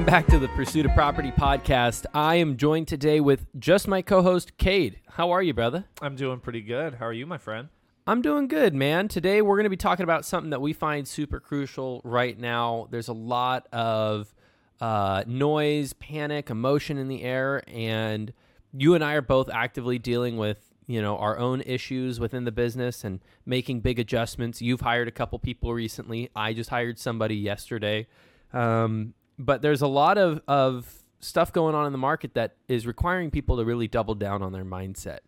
Welcome back to the Pursuit of Property podcast. I am joined today with just my co-host Cade. How are you, brother? I'm doing pretty good. How are you, my friend? I'm doing good, man. Today we're going to be talking about something that we find super crucial right now. There's a lot of uh, noise, panic, emotion in the air, and you and I are both actively dealing with you know our own issues within the business and making big adjustments. You've hired a couple people recently. I just hired somebody yesterday. Um, but there's a lot of, of stuff going on in the market that is requiring people to really double down on their mindset.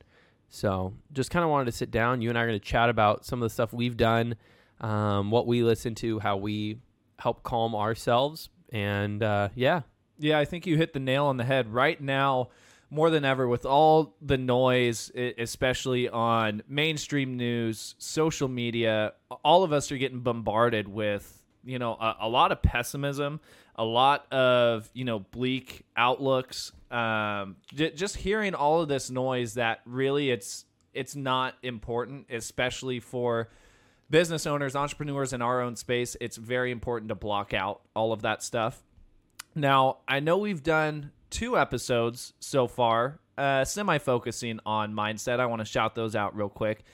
So just kind of wanted to sit down. You and I are going to chat about some of the stuff we've done, um, what we listen to, how we help calm ourselves, and uh, yeah. Yeah, I think you hit the nail on the head. Right now, more than ever, with all the noise, especially on mainstream news, social media, all of us are getting bombarded with you know a, a lot of pessimism a lot of you know bleak outlooks. Um, j- just hearing all of this noise that really it's it's not important, especially for business owners, entrepreneurs in our own space. It's very important to block out all of that stuff. Now, I know we've done two episodes so far, uh, semi focusing on mindset. I want to shout those out real quick.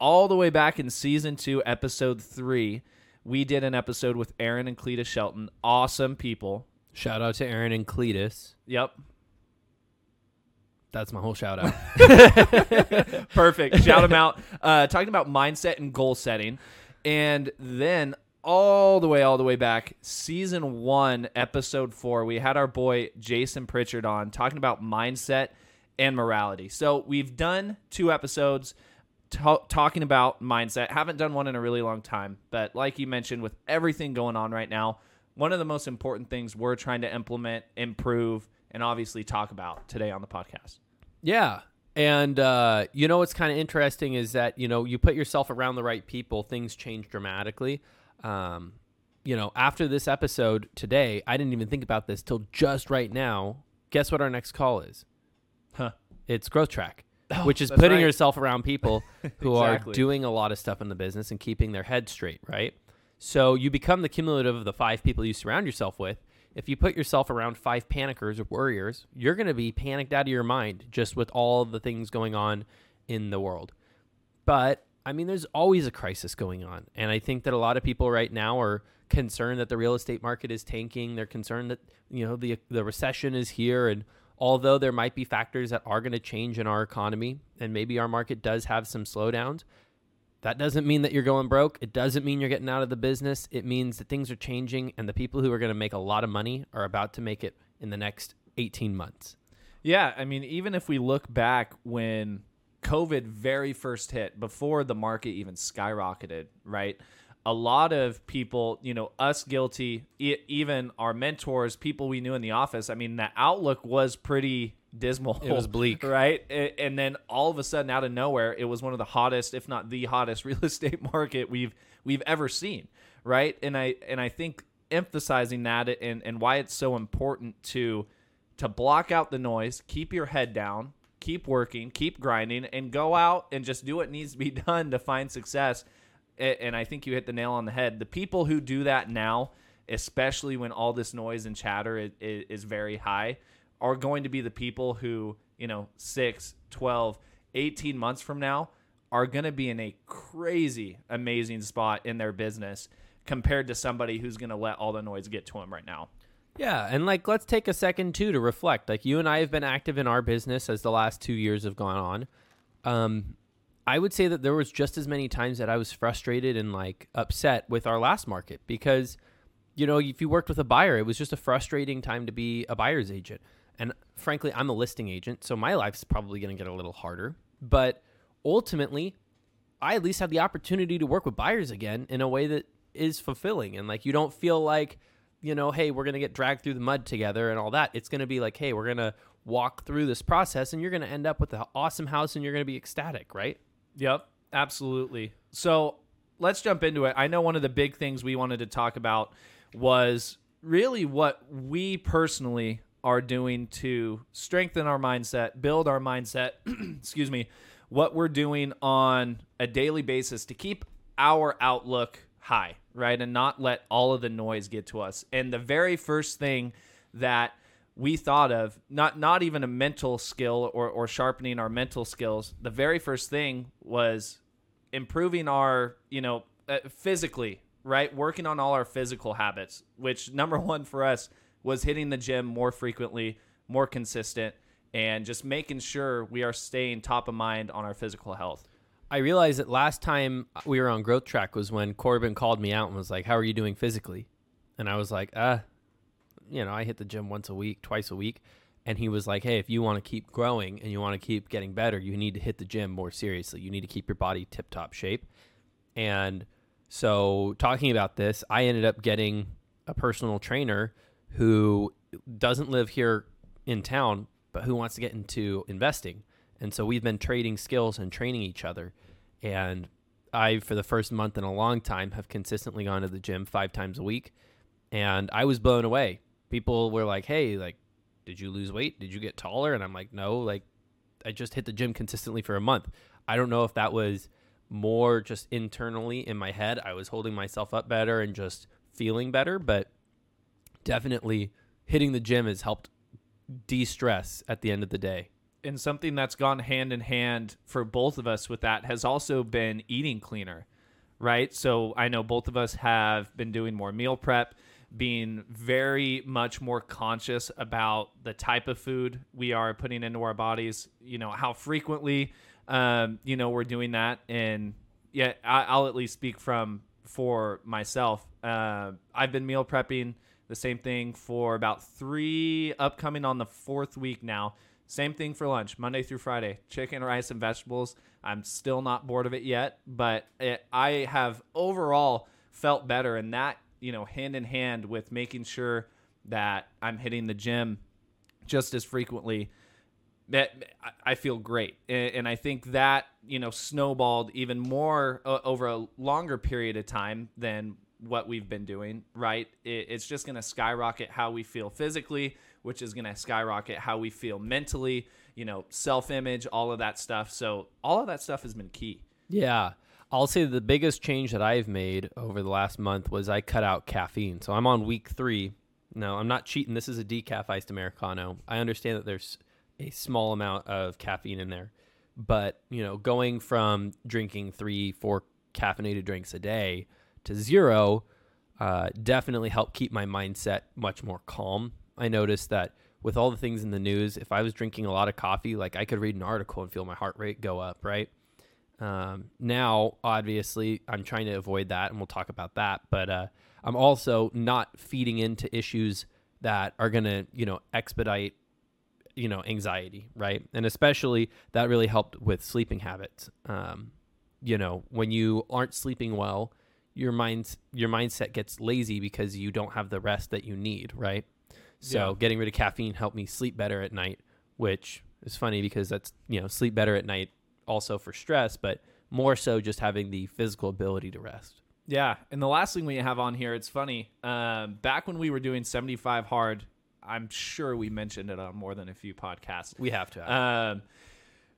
All the way back in season two, episode three we did an episode with Aaron and Cletus Shelton. Awesome people. Shout out to Aaron and Cletus. Yep. That's my whole shout out. Perfect. Shout them out. Uh, talking about mindset and goal setting. And then all the way, all the way back, season one, episode four, we had our boy Jason Pritchard on talking about mindset and morality. So we've done two episodes talking about mindset. Haven't done one in a really long time, but like you mentioned, with everything going on right now, one of the most important things we're trying to implement, improve, and obviously talk about today on the podcast. Yeah. And uh, you know what's kind of interesting is that you know you put yourself around the right people, things change dramatically. Um, you know, after this episode today, I didn't even think about this till just right now. Guess what our next call is? Huh? It's Growth Track. Oh, which is putting right. yourself around people who exactly. are doing a lot of stuff in the business and keeping their head straight, right? So you become the cumulative of the five people you surround yourself with. If you put yourself around five panickers or worriers, you're going to be panicked out of your mind just with all the things going on in the world. But I mean, there's always a crisis going on. And I think that a lot of people right now are concerned that the real estate market is tanking. They're concerned that, you know, the, the recession is here and although there might be factors that are going to change in our economy and maybe our market does have some slowdowns, that doesn't mean that you're going broke. It doesn't mean you're getting out of the business. It means that things are changing and the people who are going to make a lot of money are about to make it in the next 18 months. Yeah, I mean, even if we look back when COVID very first hit, before the market even skyrocketed, right? A lot of people, you know, us guilty, e- even our mentors, people we knew in the office. I mean, the outlook was pretty dismal. It was bleak, right? And then all of a sudden, out of nowhere, it was one of the hottest, if not the hottest, real estate market we've we've ever seen, right? And I and I think emphasizing that and and why it's so important to to block out the noise, keep your head down, keep working, keep grinding, and go out and just do what needs to be done to find success and I think you hit the nail on the head. The people who do that now, especially when all this noise and chatter is, is, very high, are going to be the people who, you know, 6, 12, 18 months from now are going to be in a crazy, amazing spot in their business compared to somebody who's going to let all the noise get to them right now. Yeah, and like let's take a second too to reflect. Like you and I have been active in our business as the last 2 years have gone on. Um, I would say that there was just as many times that I was frustrated and like upset with our last market because you know, if you worked with a buyer, it was just a frustrating time to be a buyer's agent. And frankly, I'm a listing agent, so my life's probably going to get a little harder, but ultimately, I at least have the opportunity to work with buyers again in a way that is fulfilling and like you don't feel like you know, hey, we're going to get dragged through the mud together and all that. It's going to be like, hey, we're going to walk through this process and you're going to end up with an awesome house and you're going to be ecstatic, right? Yep, absolutely. So let's jump into it. I know one of the big things we wanted to talk about was really what we personally are doing to strengthen our mindset, build our mindset, excuse me, what we're doing on a daily basis to keep our outlook high, right? And not let all of the noise get to us. And the very first thing that we thought of not not even a mental skill or, or sharpening our mental skills. The very first thing was improving our you know uh, physically right? Working on all our physical habits which number one for us was hitting the gym more frequently more consistent and just making sure we are staying top of mind on our physical health. I realized that last time we were on growth track was when Corbin called me out and was like, "How are you doing physically?" And I was like, "Uh, you know, I hit the gym once a week, twice a week." And he was like, "Hey, if you want to keep growing and you want to keep getting better, you need to hit the gym more seriously. You need to keep your body tip-top shape." And so, talking about this, I ended up getting a personal trainer who doesn't live here in town, but who wants to get into investing. And so we've been trading skills and training each other. And I, for the first month in a long time, have consistently gone to the gym five times a week. And I was blown away. People were like, hey, like, did you lose weight? Did you get taller? And I'm like, no, like, I just hit the gym consistently for a month. I don't know if that was more just internally in my head. I was holding myself up better and just feeling better, but definitely hitting the gym has helped de stress at the end of the day and something that's gone hand in hand for both of us with that has also been eating cleaner, right? So I know both of us have been doing more meal prep, being very much more conscious about the type of food we are putting into our bodies, you know, how frequently, um, you know, we're doing that. And yeah, I, will at least speak from for myself. Uh, I've been meal prepping the same thing for about three, upcoming on the fourth week now. Same thing for lunch, Monday through Friday. Chicken, rice, and vegetables. I'm still not bored of it yet, but it, I have overall felt better, and that you know, hand in hand with making sure that I'm hitting the gym just as frequently. That I feel great, and I think that you know snowballed even more uh, over a longer period of time than what we've been doing. Right, it's just going to skyrocket how we feel physically which is going to skyrocket how we feel mentally, you know, self image, all of that stuff. So, all of that stuff has been key. Yeah. I'll say the biggest change that I've made over the last month was I cut out caffeine. So, I'm on week three. No, I'm not cheating. This is a decaf iced Americano. I understand that there's a small amount of caffeine in there. But, you know, going from drinking three, four caffeinated drinks a day to zero uh, definitely helped keep my mindset much more calm I noticed that with all the things in the news, if I was drinking a lot of coffee, like I could read an article and feel my heart rate go up, right? Um, now, obviously, I'm trying to avoid that, and we'll talk about that. But uh, I'm also not feeding into issues that are going to, you know, expedite, you know, anxiety, right? And especially that really helped with sleeping habits. Um, you know, when you aren't sleeping well, your mind your mindset gets lazy because you don't have the rest that you need, right? So yeah. getting rid of caffeine helped me sleep better at night, which is funny because that's, you know, sleep better at night also for stress, but more so just having the physical ability to rest. Yeah. And the last thing we have on here, it's funny. Um, back when we were doing 75 hard, I'm sure we mentioned it on more than a few podcasts. We have to. Have. Um,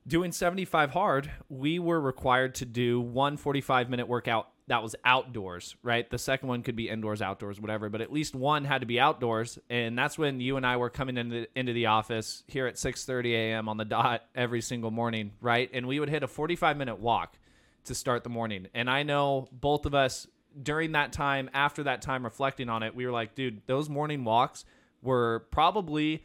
doing 75 hard, we were required to do one 45 minute workout that was outdoors, right? The second one could be indoors, outdoors, whatever, but at least one had to be outdoors, and that's when you and I were coming into into the office here at 6:30 a.m. on the dot every single morning, right? And we would hit a 45 minute walk to start the morning. And I know both of us during that time, after that time reflecting on it, we were like, dude, those morning walks were probably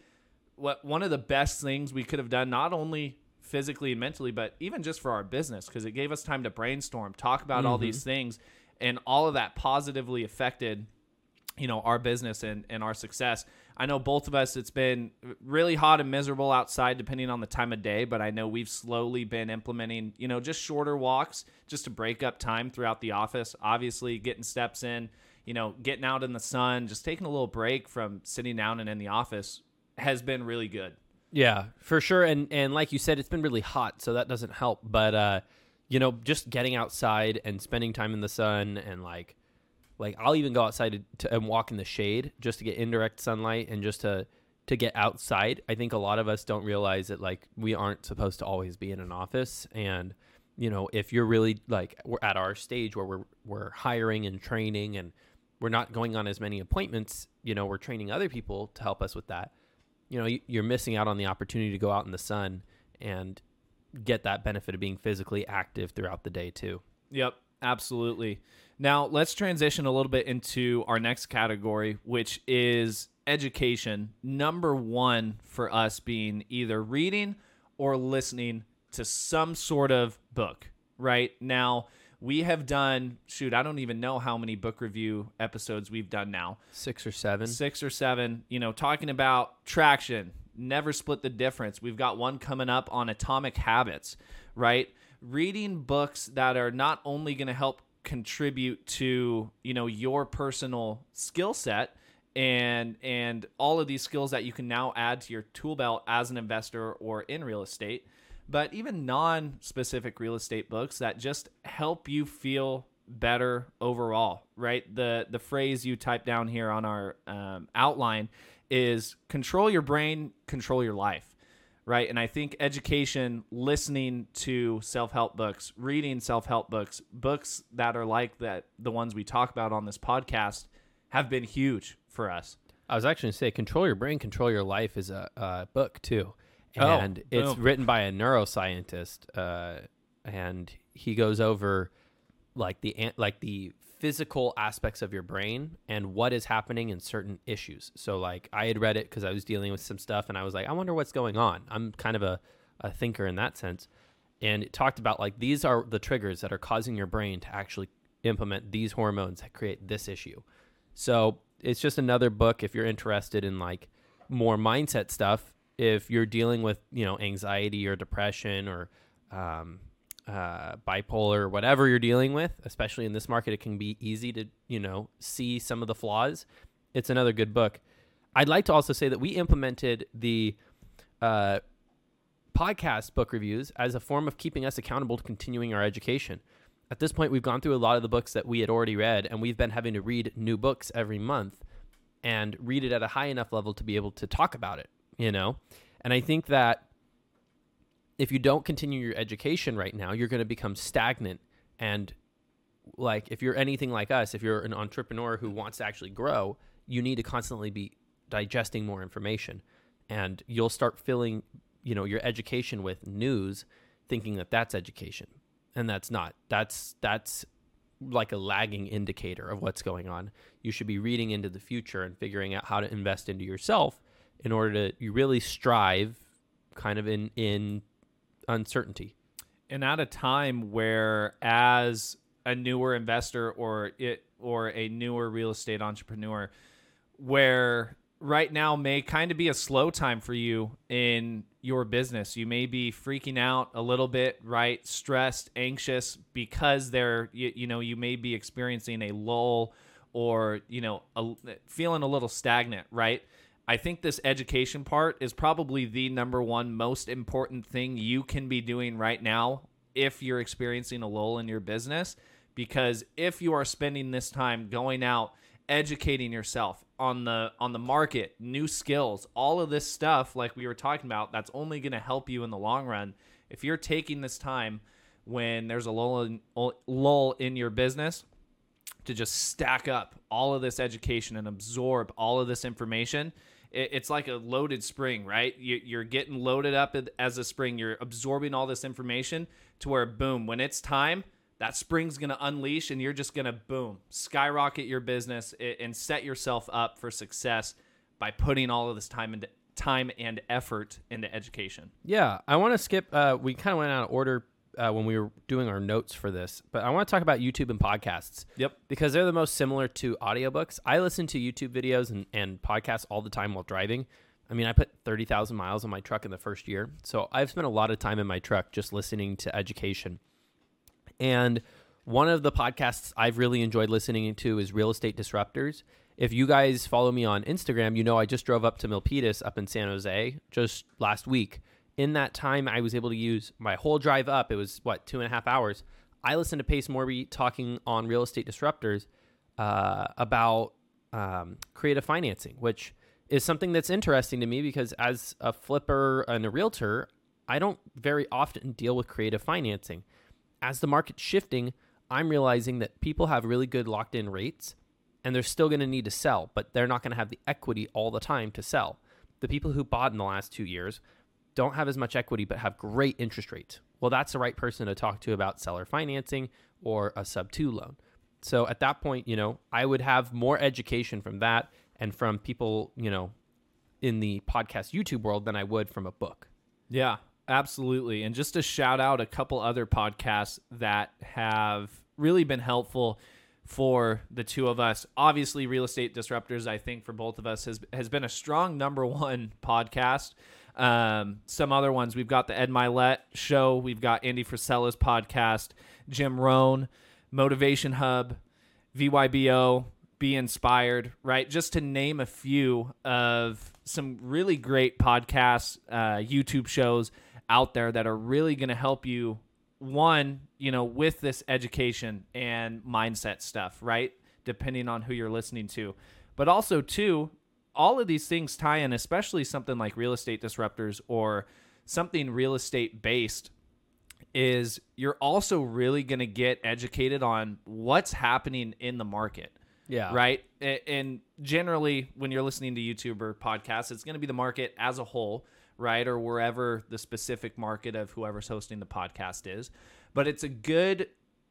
what one of the best things we could have done not only physically and mentally, but even just for our business because it gave us time to brainstorm, talk about mm-hmm. all these things, and all of that positively affected, you know, our business and, and our success. I know both of us, it's been really hot and miserable outside depending on the time of day, but I know we've slowly been implementing, you know, just shorter walks just to break up time throughout the office. Obviously, getting steps in, you know, getting out in the sun, just taking a little break from sitting down and in the office has been really good. Yeah, for sure. And and like you said, it's been really hot, so that doesn't help. But uh, you know, just getting outside and spending time in the sun and like like I'll even go outside to, to, and walk in the shade just to get indirect sunlight and just to to get outside. I think a lot of us don't realize that like we aren't supposed to always be in an office and you know, if you're really like we're at our stage where we're we're hiring and training and we're not going on as many appointments, you know, we're training other people to help us with that. You know, you- you're missing out on the opportunity to go out in the sun and get that benefit of being physically active throughout the day too. Yep, absolutely. Now, let's transition a little bit into our next category, which is education. Number one for us being either reading or listening to some sort of book, right? Now, we have done, shoot, I don't even know how many book review episodes we've done now Six or seven. six or seven, you know, talking about traction, never split the difference. We've got one coming up on atomic habits, right? Reading books that are not only going to help contribute to, you know, your personal skill set and and all of these skills that you can now add to your tool belt as an investor or in real estate, but even non-specific real estate books that just help you feel better overall right? The the phrase you type down here on our um, outline is control your brain control your life right? And i think education listening to self-help books reading self-help books books that are like that the ones we talk about on this podcast have been huge for us. I was actually going to say, Control Your Brain, Control Your Life is a, a book too. Oh, And it's boom. written by a neuroscientist. Uh, and he goes over like the like the physical aspects of your brain and what is happening in certain issues. So like I had read it because I was dealing with some stuff and I was like, I wonder what's going on. I'm kind of a, a thinker in that sense. And it talked about like these are the triggers that are causing your brain to actually implement these hormones that create this issue. So it's just another book if you're interested in like more mindset stuff. If you're dealing with you know anxiety or depression or um, uh, bipolar or whatever you're dealing with, especially in this market, it can be easy to you know see some of the flaws. It's another good book. I'd like to also say that we implemented the uh, podcast book reviews as a form of keeping us accountable to continuing our education. At this point, we've gone through a lot of the books that we had already read, and we've been having to read new books every month and read it at a high enough level to be able to talk about it, you know? And I think that if you don't continue your education right now, you're going to become stagnant. And like, if you're anything like us, if you're an entrepreneur who wants to actually grow, you need to constantly be digesting more information. And you'll start filling, you know, your education with news, thinking that that's education. And that's not. That's, that's, like a lagging indicator of what's going on. You should be reading into the future and figuring out how to invest into yourself in order to you really strive kind of in in uncertainty. and at a time where as a newer investor or it or a newer real estate entrepreneur where right now may kind of be a slow time for you in your business. You may be freaking out a little bit right? Stressed anxious because there you, you know you may be experiencing a lull or you know a, feeling a little stagnant right I think this education part is probably the number one most important thing you can be doing right now if you're experiencing a lull in your business. Because if you are spending this time going out, educating yourself on the on the market, new skills, all of this stuff like we were talking about, that's only going to help you in the long run. If you're taking this time when there's a lull in, lull in your business, to just stack up all of this education and absorb all of this information it's like a loaded spring right you, you're getting loaded up as a spring you're absorbing all this information to where boom when it's time that spring's going to unleash and you're just going to boom skyrocket your business and set yourself up for success by putting all of this time into time and effort into education Yeah, I want to skip. Uh, we kind of went out of order uh, when we were doing our notes for this, but I want to talk about YouTube and podcasts. Yep. Because they're the most similar to audiobooks. I listen to YouTube videos and, and podcasts all the time while driving. I mean, I put 30,000 miles on my truck in the first year. So I've spent a lot of time in my truck just listening to education. And one of the podcasts I've really enjoyed listening to is Real Estate Disruptors. If you guys follow me on Instagram, you know I just drove up to Milpitas up in San Jose just last week. In that time, I was able to use my whole drive up. It was what two and a half hours. I listened to Pace Morby talking on real estate disruptors uh, about um, creative financing, which is something that's interesting to me because as a flipper and a realtor, I don't very often deal with creative financing. As the market's shifting, I'm realizing that people have really good locked in rates and they're still going to need to sell, but they're not going to have the equity all the time to sell. The people who bought in the last two years don't have as much equity but have great interest rates. Well, that's the right person to talk to about seller financing or a sub 2 loan. So at that point, you know, I would have more education from that and from people, you know, in the podcast YouTube world than I would from a book. Yeah, absolutely. And just to shout out a couple other podcasts that have really been helpful for the two of us. Obviously, Real Estate Disruptors, I think for both of us has has been a strong number one podcast. Um, some other ones we've got the Ed Mylett show, we've got Andy Frisella's podcast, Jim Rohn, Motivation Hub, VYBO, Be Inspired, right? Just to name a few of some really great podcasts, uh, YouTube shows out there that are really going to help you one, you know, with this education and mindset stuff, right? Depending on who you're listening to. But also, two, all of these things tie in, especially something like real estate disruptors or something real estate based, is you're also really going to get educated on what's happening in the market. Yeah. Right. And generally, when you're listening to YouTube or podcasts, it's going to be the market as a whole right? Or wherever the specific market of whoever's hosting the podcast is. But it's a good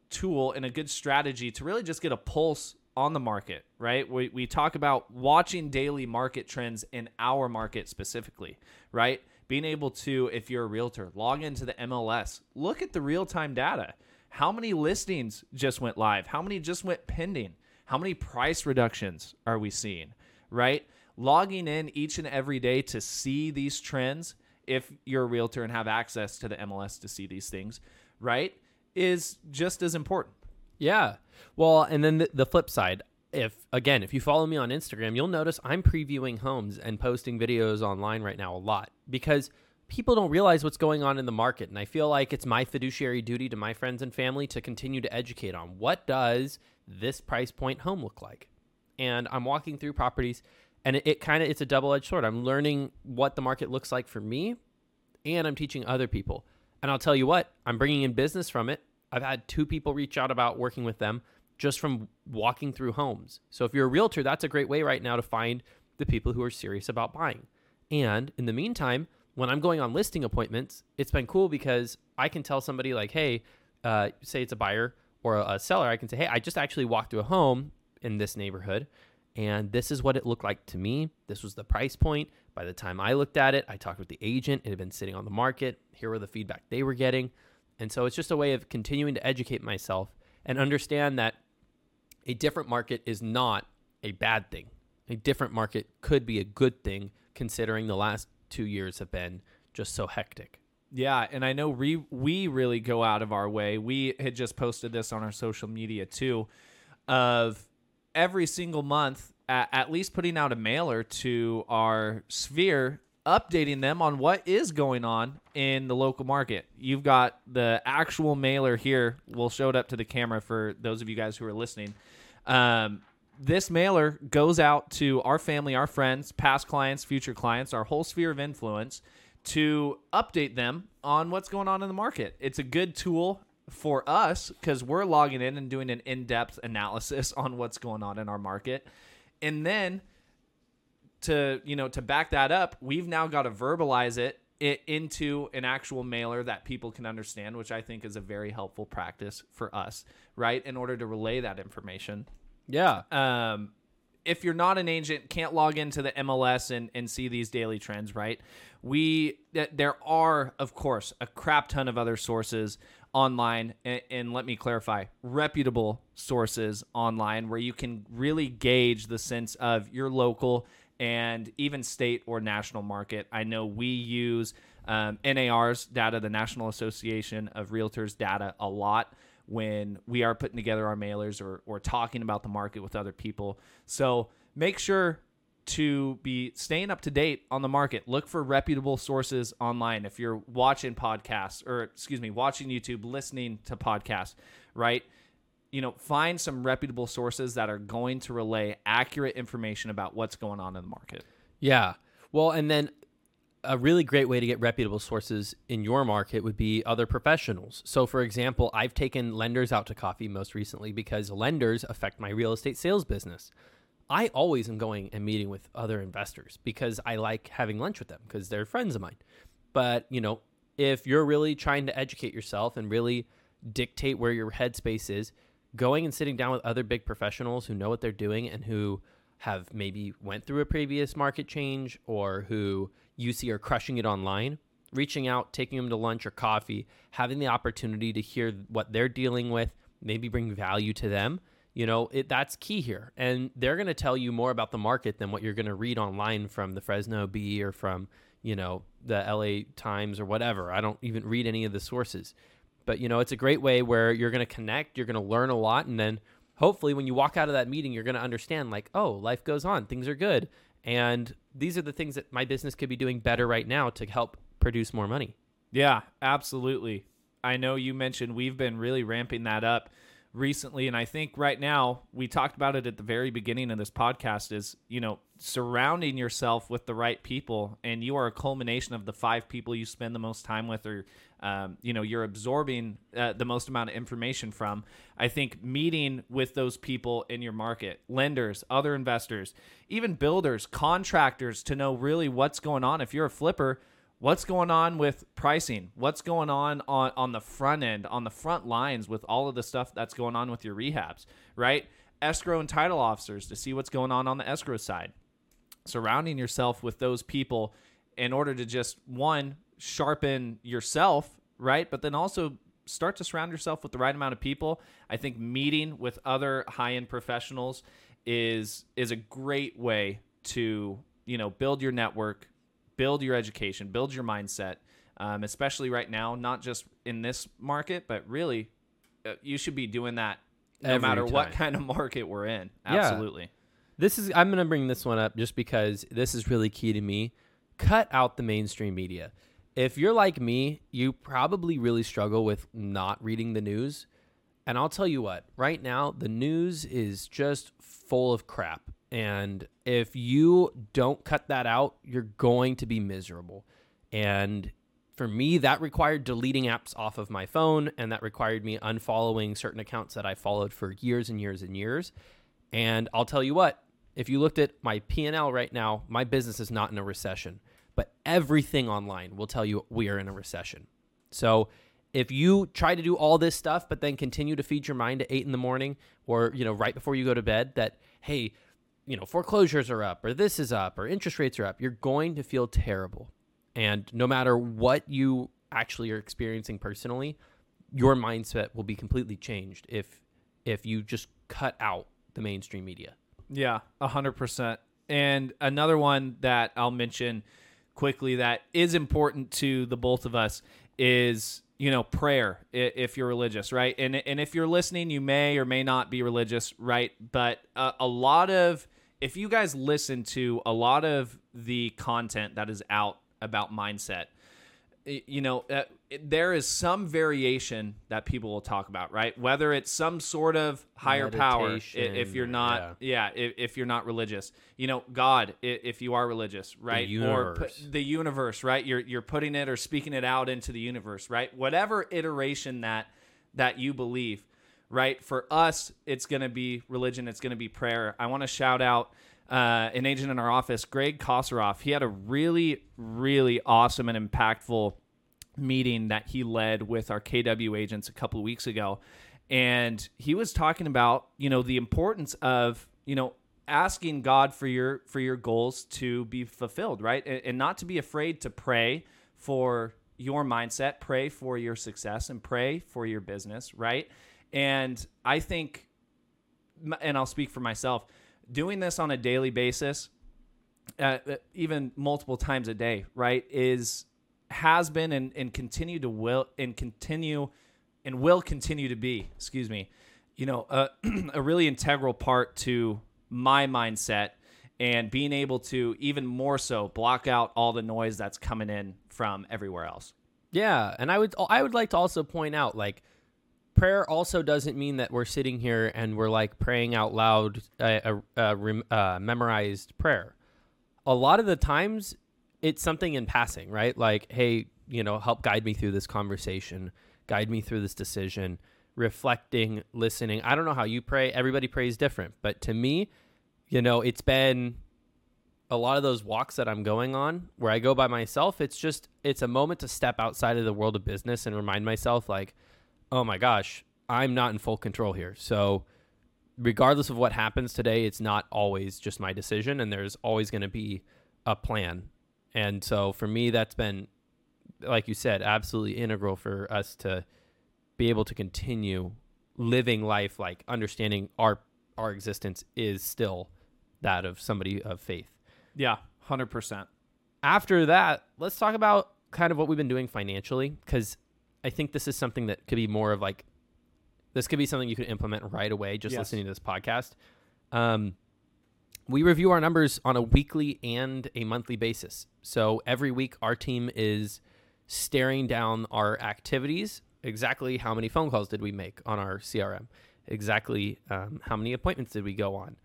tool and a good strategy to really just get a pulse on the market, right? We, we talk about watching daily market trends in our market specifically, right? Being able to, if you're a realtor, log into the MLS, look at the real time data. How many listings just went live? How many just went pending? How many price reductions are we seeing, right? logging in each and every day to see these trends, if you're a realtor and have access to the MLS to see these things, right, is just as important. Yeah. Well, and then the, the flip side, if again, if you follow me on Instagram, you'll notice I'm previewing homes and posting videos online right now a lot because people don't realize what's going on in the market. And I feel like it's my fiduciary duty to my friends and family to continue to educate on what does this price point home look like. And I'm walking through properties and it, it kind of it's a double-edged sword i'm learning what the market looks like for me and i'm teaching other people and i'll tell you what i'm bringing in business from it i've had two people reach out about working with them just from walking through homes so if you're a realtor that's a great way right now to find the people who are serious about buying and in the meantime when i'm going on listing appointments it's been cool because i can tell somebody like hey uh, say it's a buyer or a, a seller i can say hey i just actually walked through a home in this neighborhood and this is what it looked like to me. This was the price point. By the time I looked at it, I talked with the agent. It had been sitting on the market. Here were the feedback they were getting. And so it's just a way of continuing to educate myself and understand that a different market is not a bad thing. A different market could be a good thing considering the last two years have been just so hectic. Yeah, and I know we we really go out of our way. We had just posted this on our social media too, of every single month at, at least putting out a mailer to our sphere updating them on what is going on in the local market. You've got the actual mailer here. We'll show it up to the camera for those of you guys who are listening. Um, this mailer goes out to our family, our friends, past clients, future clients, our whole sphere of influence to update them on what's going on in the market. It's a good tool for us because we're logging in and doing an in-depth analysis on what's going on in our market and then to you know to back that up we've now got to verbalize it, it into an actual mailer that people can understand which i think is a very helpful practice for us right in order to relay that information yeah um if you're not an agent, can't log into the MLS and, and see these daily trends, right? We there are, of course, a crap ton of other sources online and, and, let me clarify reputable sources online where you can really gauge the sense of your local and even state or national market i know we use um, nar's data the national association of realtors data a lot when we are putting together our mailers or, or talking about the market with other people so make sure to be staying up to date on the market. Look for reputable sources online. If you're watching podcasts or excuse me, watching YouTube, listening to podcasts, right? You know, find some reputable sources that are going to relay accurate information about what's going on in the market. Yeah. Well, and then a really great way to get reputable sources in your market would be other professionals. So, for example, I've taken lenders out to coffee most recently because lenders affect my real estate sales business. I always am going and meeting with other investors because I like having lunch with them because they're friends of mine. But, you know, if you're really trying to educate yourself and really dictate where your headspace is, going and sitting down with other big professionals who know what they're doing and who have maybe went through a previous market change or who you see are crushing it online, reaching out, taking them to lunch or coffee, having the opportunity to hear what they're dealing with, maybe bring value to them. You know, it, that's key here. And they're going to tell you more about the market than what you're going to read online from the Fresno Bee or from, you know, the LA Times or whatever. I don't even read any of the sources. But, you know, it's a great way where you're going to connect, you're going to learn a lot, and then hopefully when you walk out of that meeting, you're going to understand like, oh, life goes on, things are good. And these are the things that my business could be doing better right now to help produce more money. Yeah, absolutely. I know you mentioned we've been really ramping that up recently and I think right now we talked about it at the very beginning of this podcast is, you know, surrounding yourself with the right people and you are a culmination of the five people you spend the most time with or um, you know you're absorbing uh, the most amount of information from. I think meeting with those people in your market lenders other investors even builders contractors to know really what's going on. If you're a flipper what's going on with pricing what's going on on, on the front end on the front lines with all of the stuff that's going on with your rehabs right escrow and title officers to see what's going on on the escrow side surrounding yourself with those people in order to just one sharpen yourself, right? But then also start to surround yourself with the right amount of people. I think meeting with other high-end professionals is is a great way to, you know, build your network, build your education, build your mindset. Um, especially right now, not just in this market, but really, uh, you should be doing that no Every matter what kind of market we're in. Yeah. Absolutely. This is I'm going to bring this one up just because this is really key to me. Cut out the mainstream media. If you're like me, you probably really struggle with not reading the news. And I'll tell you what, right now the news is just full of crap. And if you don't cut that out, you're going to be miserable. And for me, that required deleting apps off of my phone, and that required me unfollowing certain accounts that I followed for years and years and years. And I'll tell you what, if you looked at my P&L right now, my business is not in a recession, but everything online will tell you we are in a recession. So if you try to do all this stuff, but then continue to feed your mind at eight in the morning or, you know, right before you go to bed that, hey, you know, foreclosures are up or this is up or interest rates are up, you're going to feel terrible. And no matter what you actually are experiencing personally, your mindset will be completely changed if if you just cut out the mainstream media. Yeah, a hundred percent. And another one that I'll mention quickly that is important to the both of us is you know prayer if you're religious right and and if you're listening you may or may not be religious right but a, a lot of if you guys listen to a lot of the content that is out about mindset you know, uh, there is some variation that people will talk about, right? Whether it's some sort of higher power, if you're not, yeah, if, if you're not religious, you know, God, if you are religious, right? Or universe. pu- the universe, right? You're you're putting it or speaking it out into the universe, right? Whatever iteration that that you believe, right? For us, it's going to be religion. It's going to be prayer. I want to shout out uh, an agent in our office, Greg Kosaroff. He had a really, really awesome and impactful meeting that he led with our KW agents a couple of weeks ago. And he was talking about, you know, the importance of, you know, asking God for your for your goals to be fulfilled, right? And, and not to be afraid to pray for your mindset, pray for your success and pray for your business, right? And I think and I'll speak for myself, doing this on a daily basis, uh, even multiple times a day, right, is has been and, and continue to will and continue and will continue to be, excuse me, you know, a, a really integral part to my mindset and being able to even more so block out all the noise that's coming in from everywhere else. Yeah, and I would I would like to also point out like prayer also doesn't mean that we're sitting here and we're like praying out loud a, a, a uh, memorized prayer. A lot of the times it's something in passing, right? Like, hey, you know, help guide me through this conversation, guide me through this decision, reflecting, listening. I don't know how you pray. Everybody prays different, but to me, you know, it's been a lot of those walks that I'm going on where I go by myself. It's just it's a moment to step outside of the world of business and remind myself like, "Oh my gosh, I'm not in full control here." So, regardless of what happens today, it's not always just my decision and there's always going to be a plan. And so for me that's been like you said, absolutely integral for us to be able to continue living life like understanding our our existence is still that of somebody of faith. Yeah, 100%. After that, let's talk about kind of what we've been doing financially because I think this is something that could be more of like this could be something you could implement right away just Yes. listening to this podcast. Um, we review our numbers on a weekly and a monthly basis. So every week, our team is staring down our activities. Exactly how many phone calls did we make on our CRM? Exactly um, how many appointments did we go on?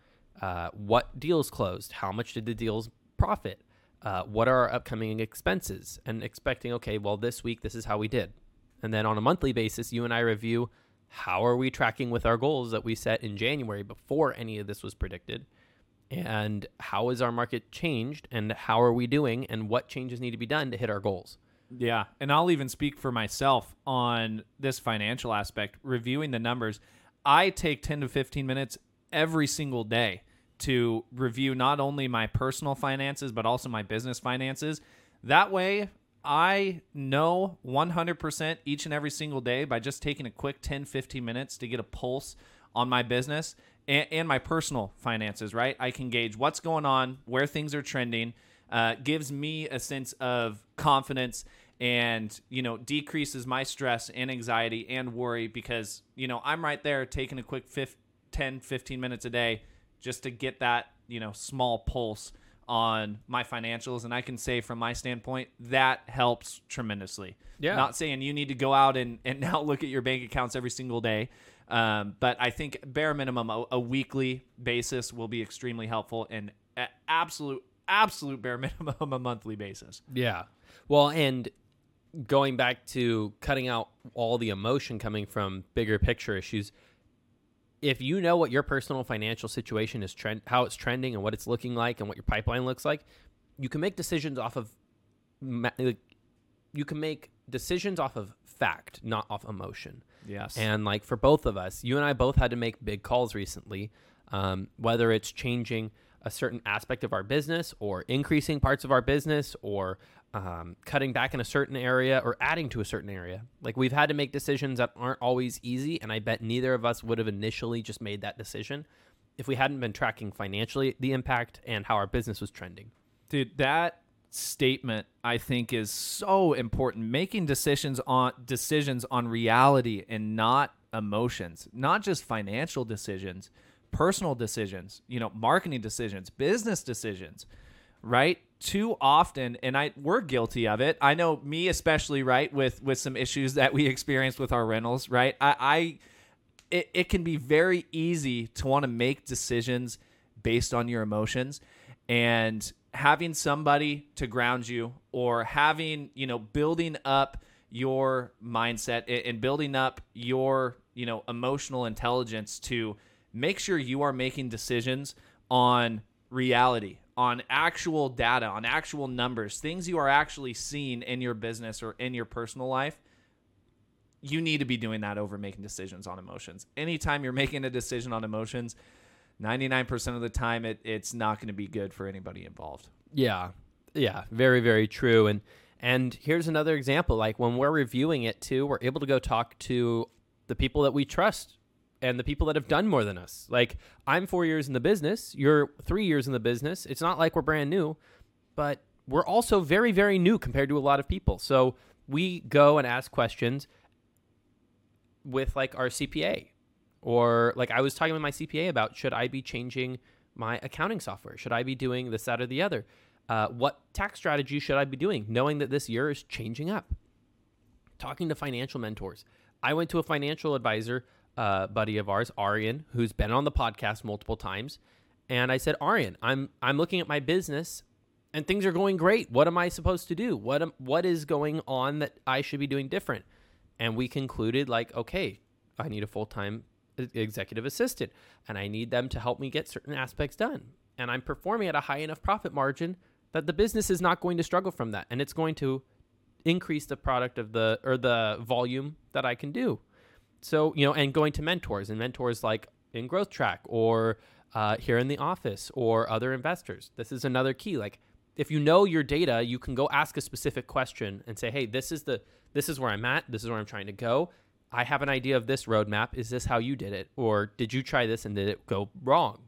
Uh, what deals closed? How much did the deals profit? Uh, what are our upcoming expenses? And expecting, okay, well, this week, this is how we did. And then on a monthly basis, you and I review how are we tracking with our goals that we set in January before any of this was predicted? And how has our market changed? And how are we doing? And what changes need to be done to hit our goals? Yeah, and I'll even speak for myself on this financial aspect, reviewing the numbers. I take 10 to 15 minutes every single day to review not only my personal finances but also my business finances. That way, I know 100% each and every single day by just taking a quick 10 15 minutes to get a pulse on my business and, and my personal finances, right? I can gauge what's going on, where things are trending, uh, gives me a sense of confidence and you know decreases my stress and anxiety and worry because you know i'm right there taking a quick fif- 10 15 minutes a day just to get that you know small pulse on my financials and i can say from my standpoint that helps tremendously Yeah. not saying you need to go out and, and now look at your bank accounts every single day um, but i think bare minimum a, a weekly basis will be extremely helpful and absolute absolute bare minimum a monthly basis Yeah. Well, and going back to cutting out all the emotion coming from bigger picture issues, if you know what your personal financial situation is trend how it's trending and what it's looking like and what your pipeline looks like, you can make decisions off of you can make decisions off of fact, not off emotion. yes And like for both of us, you and I both had to make big calls recently, um, whether it's changing a certain aspect of our business or increasing parts of our business or um, cutting back in a certain area or adding to a certain area. Like we've had to make decisions that aren't always easy. And I bet neither of us would have initially just made that decision if we hadn't been tracking financially the impact and how our business was trending. Dude, that statement I think is so important. Making decisions on decisions on reality and not emotions, not just financial decisions, personal decisions, you know, marketing decisions, business decisions, right? Too often, and I we're guilty of it. I know me especially, right, with with some issues that we experienced with our rentals, right? I, I it, it can be very easy to want to make decisions based on your emotions and having somebody to ground you or having you know building up your mindset and building up your you know emotional intelligence to make sure you are making decisions on reality on actual data on actual numbers things you are actually seeing in your business or in your personal life you need to be doing that over making decisions on emotions. Anytime you're making a decision on emotions, 99% of the time it, it's not going to be good for anybody involved. Yeah. Yeah, very very true and and here's another example like when we're reviewing it too, we're able to go talk to the people that we trust and the people that have done more than us. Like I'm 4 years in the business, you're 3 years in the business. It's not like we're brand new, but we're also very very new compared to a lot of people. So we go and ask questions with like our CPA or like I was talking with my CPA about should I be changing my accounting software? Should I be doing this, that, or the other? Uh, what tax strategy should I be doing, knowing that this year is changing up? Talking to financial mentors. I went to a financial advisor, uh, buddy of ours, Arian, who's been on the podcast multiple times, and I said, Arian, I'm I'm looking at my business, and things are going great. What am I supposed to do? What am, what is going on that I should be doing different? And we concluded like, okay, I need a full-time executive assistant and I need them to help me get certain aspects done. And I'm performing at a high enough profit margin that the business is not going to struggle from that and it's going to increase the product of the or the volume that I can do. So, you know, and going to mentors and mentors like in Growth Track or uh, here in the office or other investors. This is another key. Like, if you know your data, you can go ask a specific question and say, "Hey, this is the this is where I'm at. This is where I'm trying to go. I have an idea of this roadmap. Is this how you did it, or did you try this and did it go wrong?"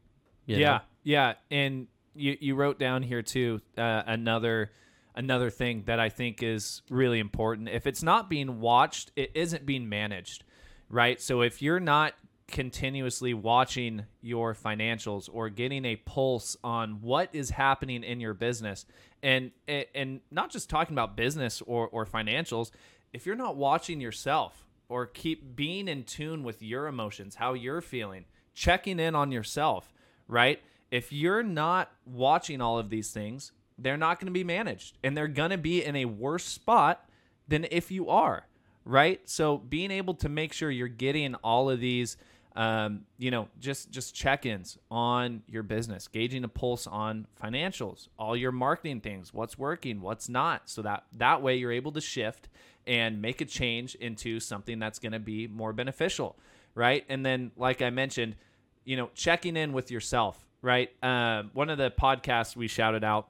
You yeah, know? yeah, and you you wrote down here too uh, another another thing that I think is really important. If it's not being watched, it isn't being managed, right? So if you're not continuously watching your financials or getting a pulse on what is happening in your business and and not just talking about business or or financials if you're not watching yourself or keep being in tune with your emotions how you're feeling checking in on yourself right if you're not watching all of these things they're not going to be managed and they're going to be in a worse spot than if you are right so being able to make sure you're getting all of these um, you know, just just check-ins on your business, gauging a pulse on financials, all your marketing things, what's working, what's not, so that that way you're able to shift and make a change into something that's going to be more beneficial, right? And then, like I mentioned, you know, checking in with yourself, right? Um, one of the podcasts we shouted out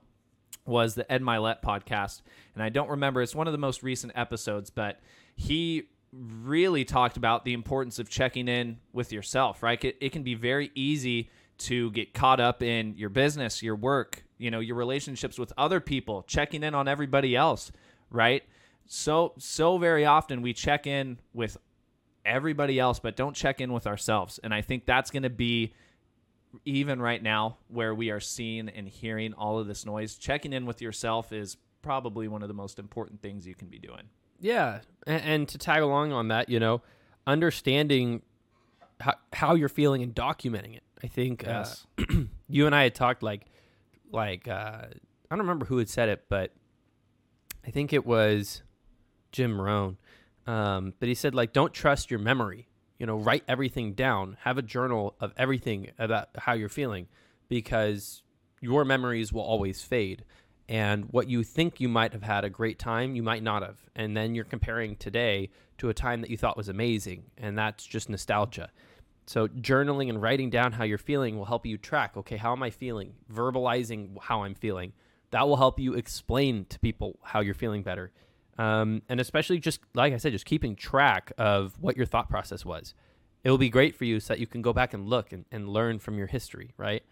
was the Ed Mylett podcast, and I don't remember. It's one of the most recent episodes, but he really talked about the importance of checking in with yourself, right? It, it can be very easy to get caught up in your business, your work, you know, your relationships with other people, checking in on everybody else, right? So so very often we check in with everybody else but don't check in with ourselves. And I think that's going to be even right now where we are seeing and hearing all of this noise, checking in with yourself is probably one of the most important things you can be doing. Yeah, and, and to tag along on that, you know, understanding how, how you're feeling and documenting it. I think Yes. uh, you and I had talked like, like uh, I don't remember who had said it, but I think it was Jim Rohn. Um, but he said like, don't trust your memory. You know, write everything down. Have a journal of everything about how you're feeling, because your memories will always fade and what you think you might have had a great time, you might not have. And then you're comparing today to a time that you thought was amazing, and that's just nostalgia. So, journaling and writing down how you're feeling will help you track okay, how am I feeling? Verbalizing how I'm feeling. That will help you explain to people how you're feeling better. Um, and especially just, like I said, just keeping track of what your thought process was. It will be great for you so that you can go back and look and, and learn from your history, right?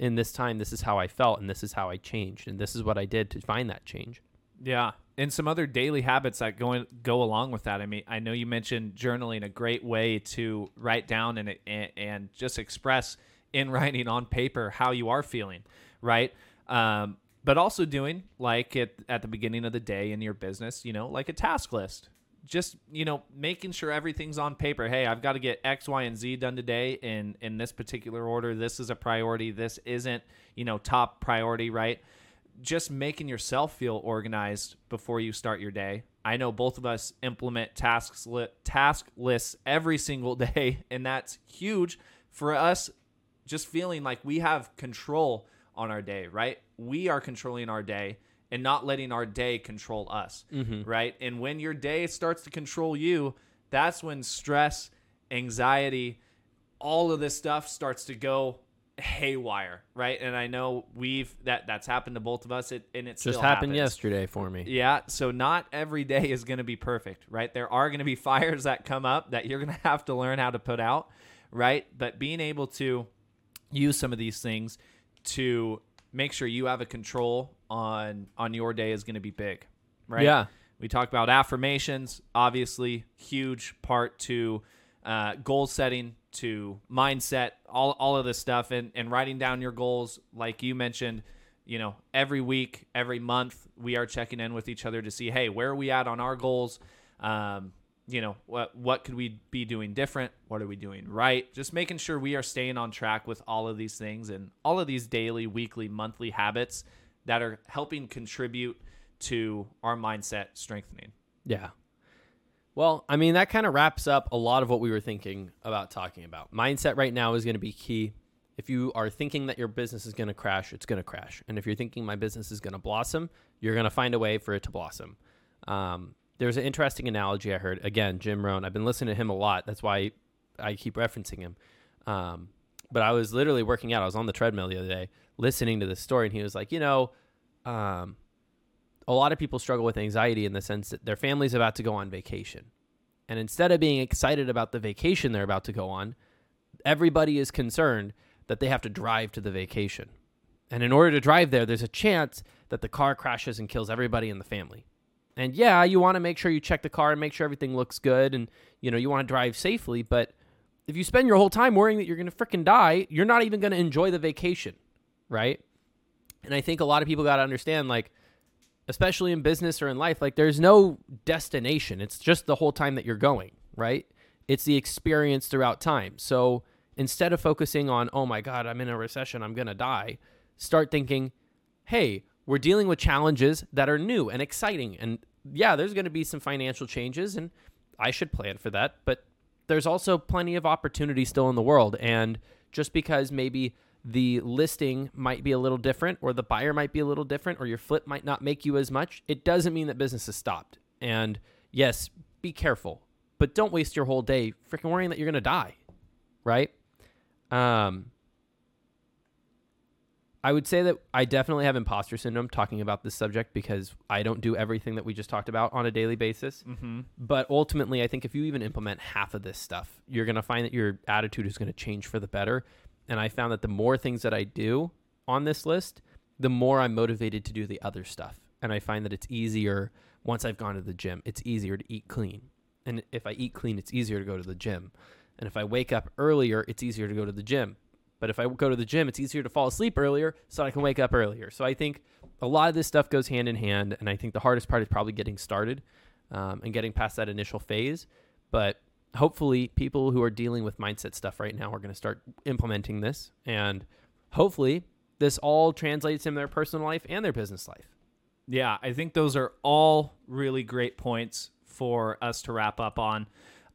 In this time this is how I felt and this is how I changed and this is what I did to find that change. Yeah, and some other daily habits that go go along with that. I mean, I know you mentioned journaling, a great way to write down and and, and just express in writing on paper how you are feeling, right? Um, but also doing like at at the beginning of the day in your business, you know, like a task list. Just you know, making sure everything's on paper. Hey, I've got to get X, Y, and Z done today in in this particular order. This is a priority. This isn't you know top priority, right? just making yourself feel organized before you start your day. I know both of us implement tasks li- task lists every single day, and that's huge for us. Just feeling like we have control on our day, right? We are controlling our day and not letting our day control us, mm-hmm. right? And when your day starts to control you, that's when stress, anxiety, all of this stuff starts to go haywire, right? And I know we've that that's happened to both of us. It and it Just happened happens. yesterday for me. Yeah, so not every day is going to be perfect, right? There are going to be fires that come up that you're going to have to learn how to put out, right? But being able to use some of these things to make sure you have a control on on your day is going to be big, right? Yeah. We talk about affirmations, obviously huge part to uh, goal setting, to mindset, all all of this stuff, and and writing down your goals, like you mentioned. You know, every week, every month, we are checking in with each other to see, hey, where are we at on our goals? Um, you know, what what could we be doing different? What are we doing right? Just making sure we are staying on track with all of these things and all of these daily, weekly, monthly habits that are helping contribute to our mindset strengthening. Yeah. Well, I mean, that kind of wraps up a lot of what we were thinking about talking about. Mindset right now is going to be key. If you are thinking that your business is going to crash, it's going to crash. And if you're thinking my business is going to blossom, you're going to find a way for it to blossom. Um, there's an interesting analogy I heard. Again, Jim Rohn. I've been listening to him a lot. That's why I keep referencing him. Um, but I was literally working out. I was on the treadmill the other day listening to this story, and he was like, you know, um, a lot of people struggle with anxiety in the sense that their family's about to go on vacation. And instead of being excited about the vacation they're about to go on, everybody is concerned that they have to drive to the vacation. And in order to drive there, there's a chance that the car crashes and kills everybody in the family. And yeah, you want to make sure you check the car and make sure everything looks good and you know, you want to drive safely, but if you spend your whole time worrying that you're going to freaking die, you're not even going to enjoy the vacation, right? And I think a lot of people got to understand like especially in business or in life, like there's no destination. It's just the whole time that you're going, right? It's the experience throughout time. So instead of focusing on, oh my God, I'm in a recession, I'm going to die, start thinking, hey, we're dealing with challenges that are new and exciting. And yeah, there's going to be some financial changes, and I should plan for that. But there's also plenty of opportunity still in the world. And just because maybe the listing might be a little different or the buyer might be a little different or your flip might not make you as much, it doesn't mean that business has stopped. And yes, be careful, but don't waste your whole day freaking worrying that you're going to die, right? Um I would say that I definitely have imposter syndrome talking about this subject because I don't do everything that we just talked about on a daily basis. Mm-hmm. But ultimately, I think if you even implement half of this stuff, you're going to find that your attitude is going to change for the better and I found that the more things that I do on this list, the more I'm motivated to do the other stuff. And I find that it's easier once I've gone to the gym, it's easier to eat clean. And if I eat clean, it's easier to go to the gym. And if I wake up earlier, it's easier to go to the gym. But if I go to the gym, it's easier to fall asleep earlier so I can wake up earlier. So I think a lot of this stuff goes hand in hand. And I think the hardest part is probably getting started um, and getting past that initial phase. But hopefully people who are dealing with mindset stuff right now are going to start implementing this and hopefully this all translates in their personal life and their business life yeah i think those are all really great points for us to wrap up on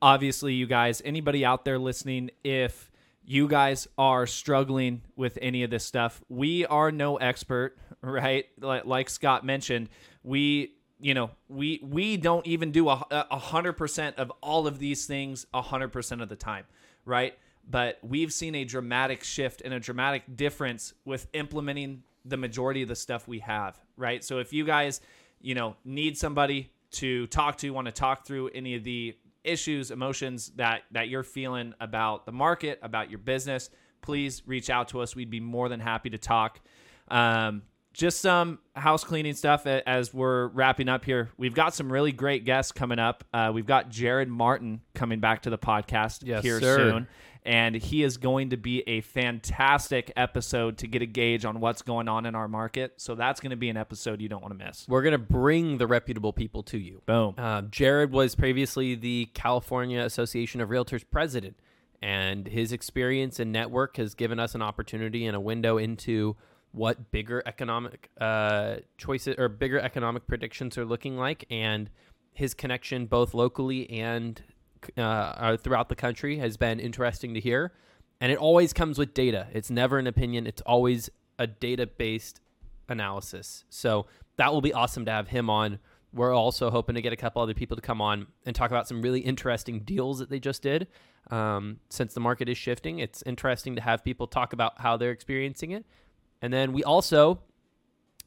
obviously you guys anybody out there listening if you guys are struggling with any of this stuff. We are no expert right? Like scott mentioned we you know we we don't even do a, hundred percent of all of these things a hundred percent of the time right? But we've seen a dramatic shift and a dramatic difference with implementing the majority of the stuff we have right? So if you guys you know need somebody to talk to want to talk through any of the issues emotions that that you're feeling about the market about your business please reach out to us we'd be more than happy to talk um, just some house cleaning stuff as we're wrapping up here. We've got some really great guests coming up. Uh, we've got Jared Martin coming back to the podcast yes, here sir. soon. And he is going to be a fantastic episode to get a gauge on what's going on in our market. So that's going to be an episode you don't want to miss. We're going to bring the reputable people to you. Boom. Uh, Jared was previously the California Association of Realtors president, and his experience and network has given us an opportunity and a window into what bigger economic uh, choices or bigger economic predictions are looking like, and his connection both locally and uh, uh, throughout the country has been interesting to hear. And it always comes with data. It's never an opinion. It's always a data based analysis. So that will be awesome to have him on. We're also hoping to get a couple other people to come on and talk about some really interesting deals that they just did. Um, since the market is shifting, it's interesting to have people talk about how they're experiencing it and then we also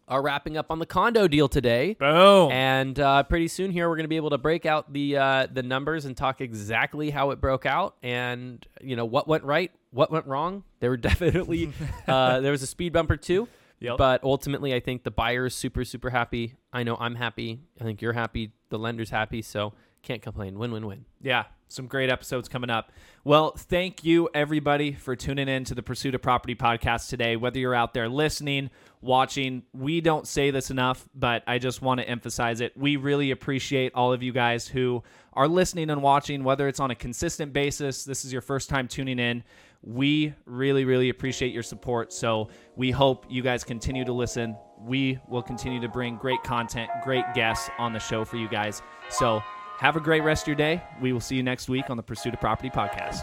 are wrapping up on the condo deal today. Boom. And uh, pretty soon here, we're going to be able to break out the uh, the numbers and talk exactly how it broke out and you know what went right, what went wrong. There were definitely uh, there was a speed bumper too. Yep. But ultimately, I think the buyer is super super happy. I know I'm happy. I think you're happy. The lender's happy. So can't complain. Win win win. Yeah some great episodes coming up. Well, thank you everybody for tuning in to the Pursuit of Property podcast today. Whether you're out there listening, watching, we don't say this enough, but I just want to emphasize it. We really appreciate all of you guys who are listening and watching, whether it's on a consistent basis, this is your first time tuning in. We really, really appreciate your support. So we hope you guys continue to listen. We will continue to bring great content, great guests on the show for you guys. So have a great rest of your day. We will see you next week on the Pursuit of Property podcast.